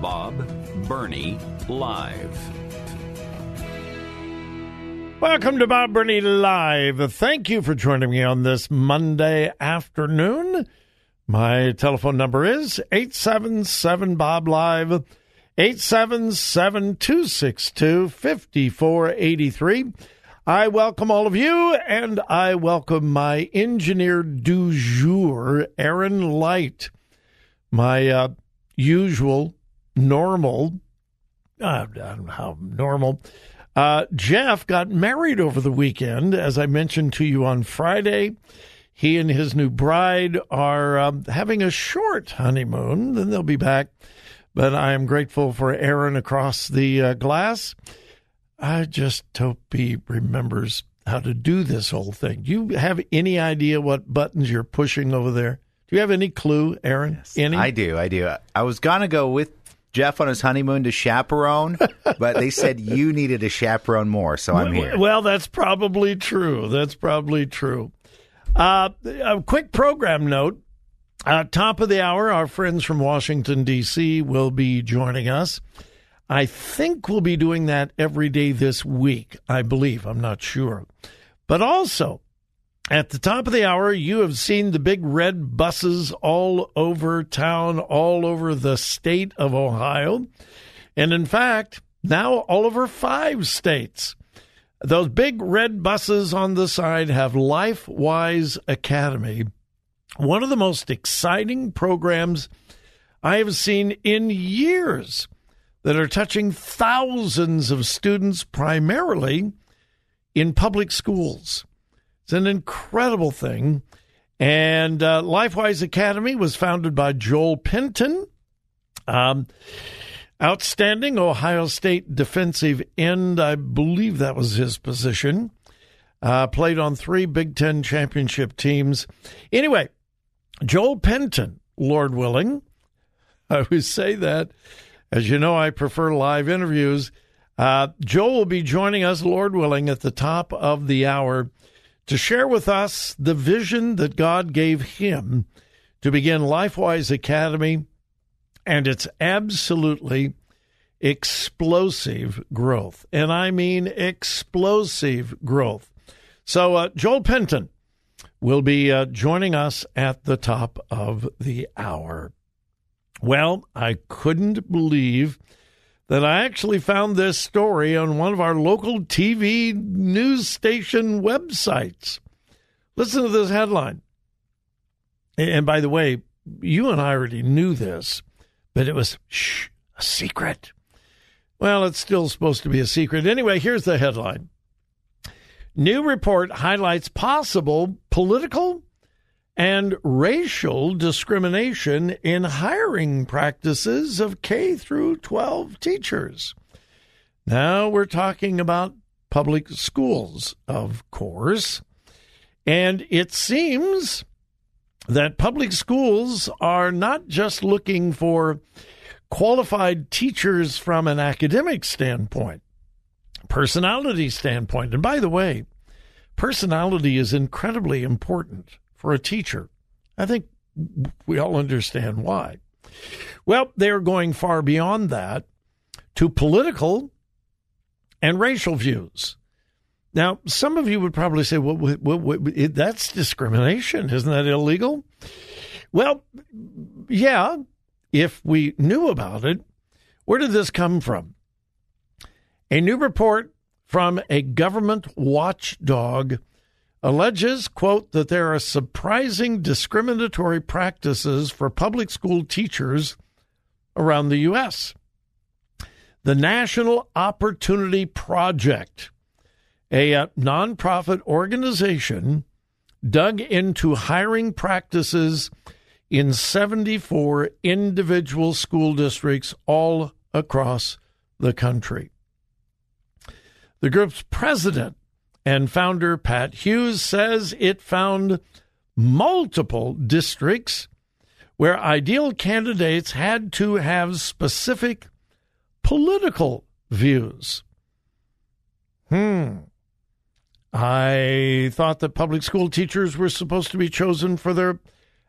Bob Burney Live. Welcome to Bob Burney Live. Thank you for joining me on this Monday afternoon. My telephone number is 877 Bob Live, 877 262 5483. I welcome all of you, and I welcome my engineer du jour, Aaron Light, my uh, usual, normal, uh, I don't know how normal. Uh, Jeff got married over the weekend, as I mentioned to you on Friday. He and his new bride are um, having a short honeymoon, then they'll be back. But I am grateful for Aaron across the uh, glass. I just hope he remembers how to do this whole thing. Do you have any idea what buttons you're pushing over there? Do you have any clue, Aaron? Yes, any? I do. I do. I was going to go with Jeff on his honeymoon to chaperone, but they said you needed a chaperone more, so I'm here. Well, that's probably true. That's probably true. Uh, a quick program note. Uh, top of the hour, our friends from Washington, D.C. will be joining us. I think we'll be doing that every day this week, I believe. I'm not sure. But also, at the top of the hour, you have seen the big red buses all over town, all over the state of Ohio. And in fact, now all over five states. Those big red buses on the side have LifeWise Academy, one of the most exciting programs I have seen in years that are touching thousands of students, primarily in public schools. It's an incredible thing. And uh, LifeWise Academy was founded by Joel Penton. Um, outstanding Ohio State defensive end. I believe that was his position. Uh, played on three Big Ten championship teams. Anyway, Joel Penton, Lord willing, I always say that. As you know, I prefer live interviews. Uh, Joel will be joining us, Lord willing, at the top of the hour to share with us the vision that God gave him to begin LifeWise Academy and its absolutely explosive growth. And I mean explosive growth. So, uh, Joel Penton will be uh, joining us at the top of the hour. Well, I couldn't believe that I actually found this story on one of our local TV news station websites. Listen to this headline. And by the way, you and I already knew this, but it was shh, a secret. Well, it's still supposed to be a secret. Anyway, here's the headline New report highlights possible political and racial discrimination in hiring practices of K through 12 teachers. Now we're talking about public schools, of course. And it seems that public schools are not just looking for qualified teachers from an academic standpoint, personality standpoint. And by the way, personality is incredibly important for a teacher. I think we all understand why. Well, they're going far beyond that to political and racial views. Now, some of you would probably say, well, what, what, that's discrimination. Isn't that illegal? Well, yeah, if we knew about it. Where did this come from? A new report from a government watchdog alleges, quote, that there are surprising discriminatory practices for public school teachers around the U.S. The National Opportunity Project, a uh, nonprofit organization, dug into hiring practices in 74 individual school districts all across the country. The group's president and founder, Pat Hughes, says it found multiple districts where ideal candidates had to have specific political views. Hmm. I thought that public school teachers were supposed to be chosen for their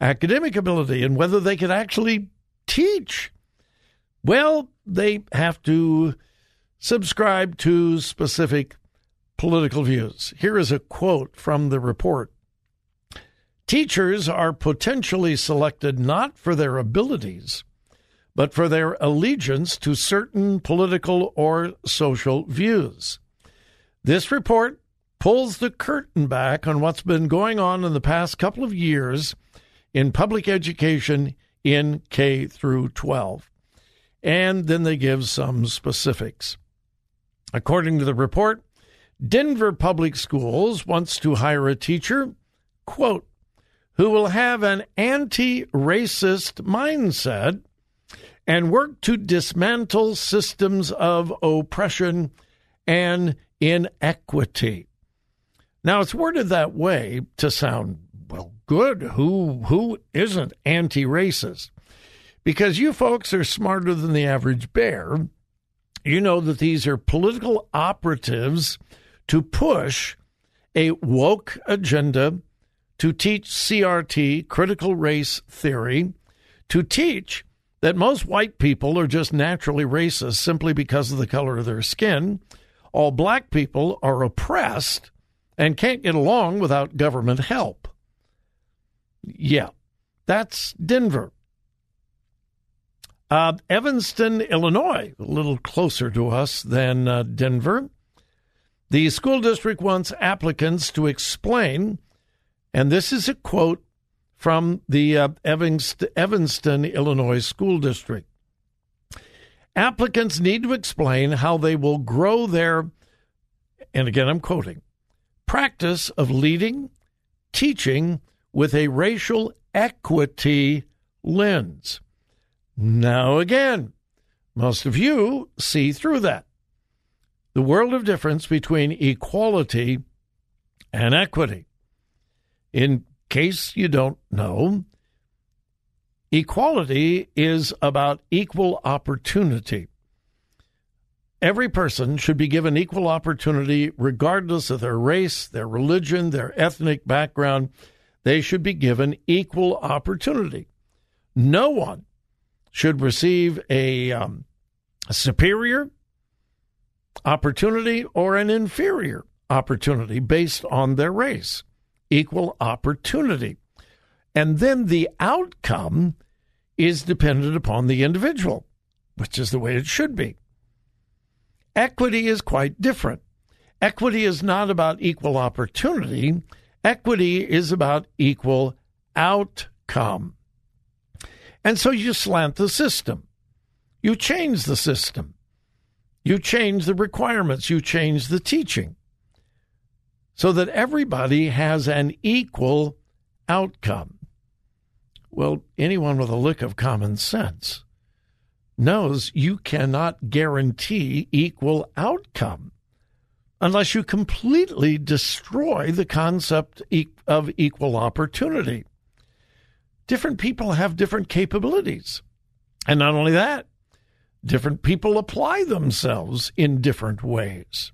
academic ability and whether they could actually teach. Well, they have to subscribe to specific political views. Here is a quote from the report Teachers are potentially selected not for their abilities, but for their allegiance to certain political or social views. This report pulls the curtain back on what's been going on in the past couple of years in public education in K through 12. And then they give some specifics. According to the report, Denver Public Schools wants to hire a teacher, quote, who will have an anti racist mindset and work to dismantle systems of oppression and inequity. Now, it's worded that way to sound, well, good. Who, who isn't anti racist? Because you folks are smarter than the average bear. You know that these are political operatives to push a woke agenda to teach CRT, critical race theory, to teach that most white people are just naturally racist simply because of the color of their skin. All black people are oppressed and can't get along without government help. Yeah, that's Denver. Uh, Evanston, Illinois, a little closer to us than uh, Denver. The school district wants applicants to explain and this is a quote from the uh, Evanston, Illinois School District. Applicants need to explain how they will grow their, and again I'm quoting, practice of leading, teaching with a racial equity lens. Now, again, most of you see through that. The world of difference between equality and equity. In case you don't know, equality is about equal opportunity. Every person should be given equal opportunity regardless of their race, their religion, their ethnic background. They should be given equal opportunity. No one should receive a, um, superior opportunity or an inferior opportunity based on their race equal opportunity. And then the outcome is dependent upon the individual, which is the way it should be. Equity is quite different. Equity is not about equal opportunity, equity is about equal outcome. And so you slant the system. You change the system. You change the requirements. You change the teaching so that everybody has an equal outcome. Well, anyone with a lick of common sense knows you cannot guarantee equal outcome unless you completely destroy the concept of equal opportunity. Different people have different capabilities. And not only that, different people apply themselves in different ways.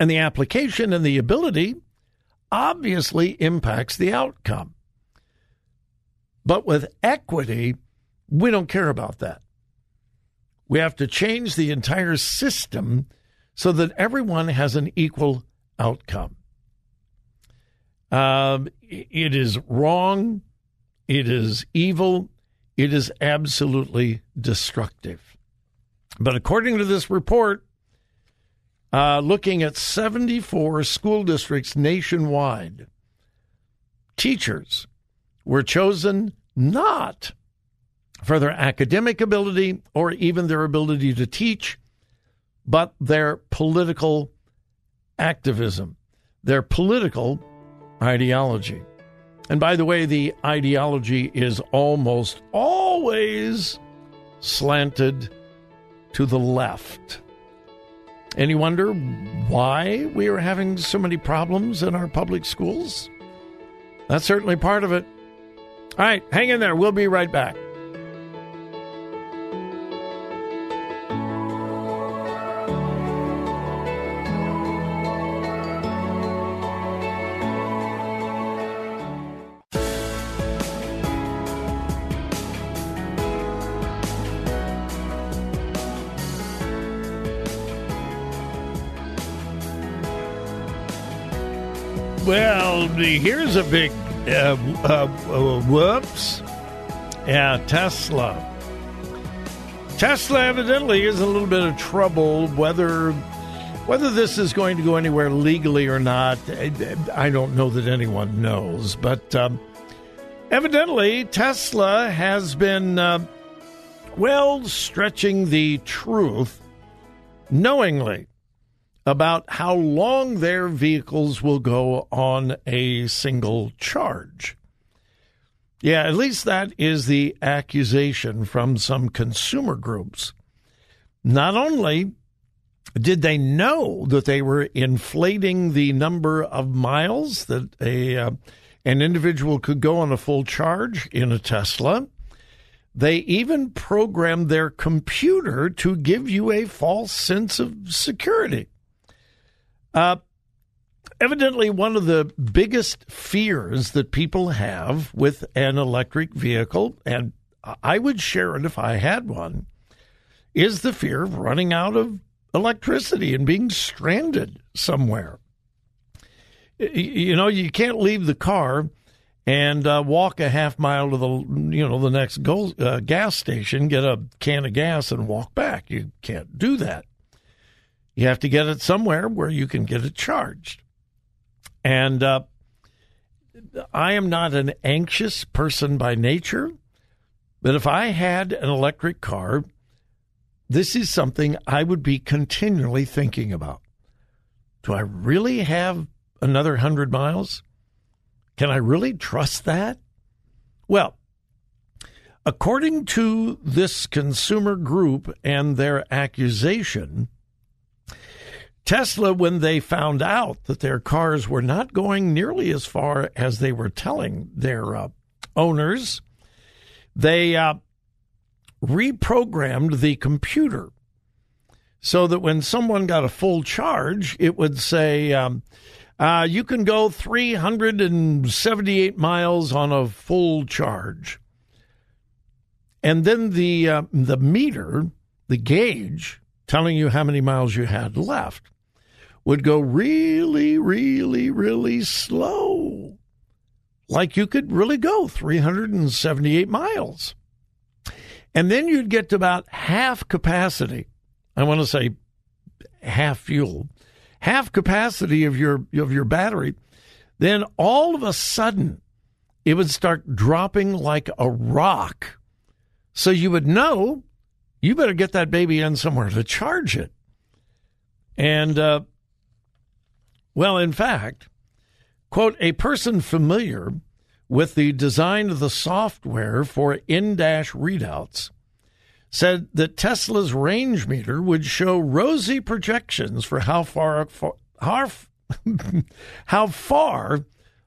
And the application and the ability obviously impacts the outcome. But with equity, we don't care about that. We have to change the entire system so that everyone has an equal outcome. Um, it is wrong. It is evil. It is absolutely destructive. But according to this report, uh, looking at 74 school districts nationwide. Teachers were chosen not for their academic ability or even their ability to teach, but their political activism, their political ideology. And by the way, the ideology is almost always slanted to the left. And you wonder why we are having so many problems in our public schools? That's certainly part of it. All right, hang in there. We'll be right back. Here's a big uh, uh, uh, whoops. Yeah, Tesla. Tesla evidently is a little bit of trouble. Whether whether this is going to go anywhere legally or not, I don't know that anyone knows. But um, evidently, Tesla has been uh, well stretching the truth knowingly about how long their vehicles will go on a single charge. Yeah, at least that is the accusation from some consumer groups. Not only did they know that they were inflating the number of miles that a uh, an individual could go on a full charge in a Tesla, they even programmed their computer to give you a false sense of security. Uh, evidently, one of the biggest fears that people have with an electric vehicle, and I would share it if I had one, is the fear of running out of electricity and being stranded somewhere. You know, you can't leave the car and uh, walk a half mile to the you know the next uh, gas station, get a can of gas, and walk back. You can't do that. You have to get it somewhere where you can get it charged. And uh, I am not an anxious person by nature, but if I had an electric car, this is something I would be continually thinking about. Do I really have another 100 miles? Can I really trust that? Well, according to this consumer group and their accusation, Tesla, when they found out that their cars were not going nearly as far as they were telling their uh, owners, they uh, reprogrammed the computer so that when someone got a full charge, it would say, um, uh, you can go 378 miles on a full charge. And then the, uh, the meter, the gauge, telling you how many miles you had left would go really, really, really slow. Like you could really go 378 miles. And then you'd get to about half capacity. I want to say half fuel, half capacity of your of your battery. Then all of a sudden, it would start dropping like a rock. So you would know you better get that baby in somewhere to charge it. And uh, well, in fact, quote, a person familiar with the design of the software for in dash readouts said that Tesla's range meter would show rosy projections for how far, how, how far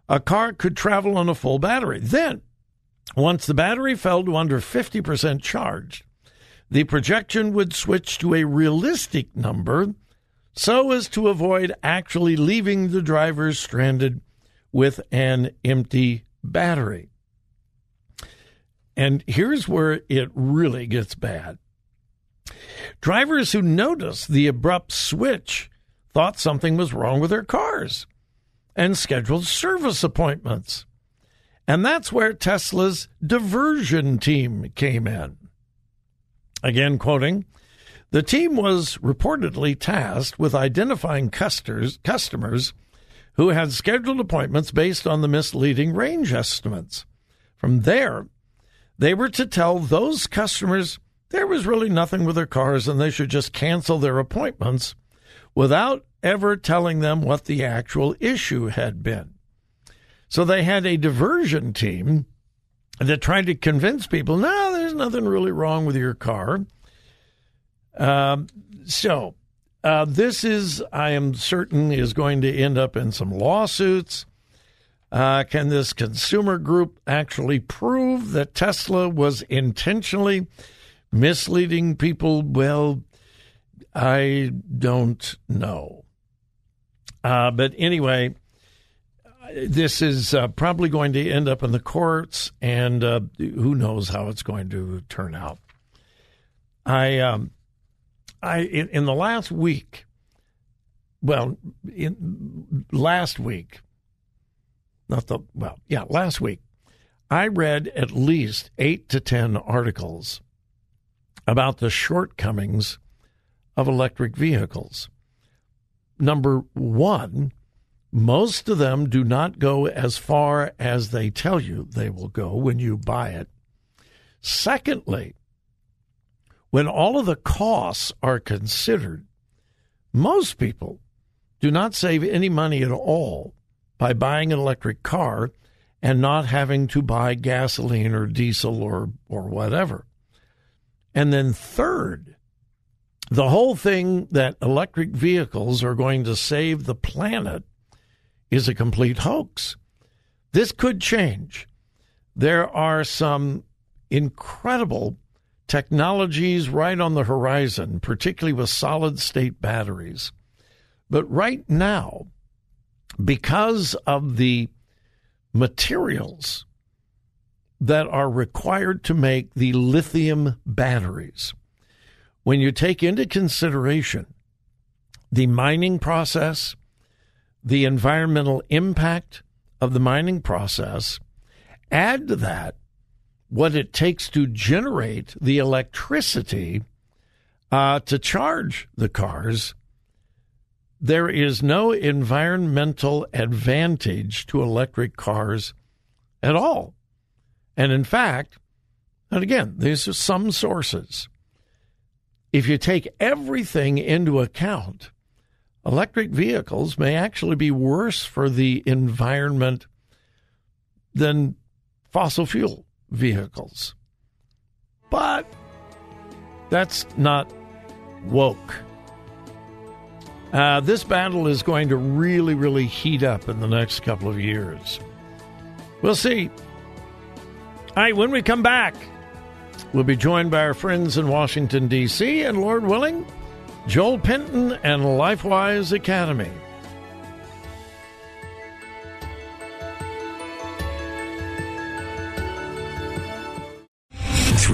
a car could travel on a full battery. Then, once the battery fell to under 50% charged, the projection would switch to a realistic number so as to avoid actually leaving the drivers stranded with an empty battery. And here's where it really gets bad. Drivers who noticed the abrupt switch thought something was wrong with their cars and scheduled service appointments. And that's where Tesla's diversion team came in. Again, quoting, the team was reportedly tasked with identifying customers, who had scheduled appointments based on the misleading range estimates. From there, they were to tell those customers there was really nothing with their cars and they should just cancel their appointments without ever telling them what the actual issue had been. So they had a diversion team that tried to convince people, no, there's nothing really wrong with your car. Um, so uh, this is, I am certain, is going to end up in some lawsuits. Uh, can this consumer group actually prove that Tesla was intentionally misleading people? Well, I don't know. Uh, but anyway, this is uh, probably going to end up in the courts, and uh, who knows how it's going to turn out. I, um, I in, in the last week, well, in last week, not the well, yeah, last week, I read at least eight to ten articles about the shortcomings of electric vehicles. Number one, most of them do not go as far as they tell you they will go when you buy it. Secondly, when all of the costs are considered, most people do not save any money at all by buying an electric car and not having to buy gasoline or diesel or, or whatever. And then, third, the whole thing that electric vehicles are going to save the planet is a complete hoax. This could change. There are some incredible technologies right on the horizon, particularly with solid state batteries. But right now, because of the materials that are required to make the lithium batteries, when you take into consideration the mining process, the environmental impact of the mining process, add to that what it takes to generate the electricity uh, to charge the cars, there is no environmental advantage to electric cars at all. And in fact, and again, these are some sources. If you take everything into account, electric vehicles may actually be worse for the environment than fossil fuel vehicles. But that's not woke. Uh, this battle is going to really, really heat up in the next couple of years. We'll see. All right, when we come back, we'll be joined by our friends in Washington, D.C., and Lord willing, Joel Penton and LifeWise Academy.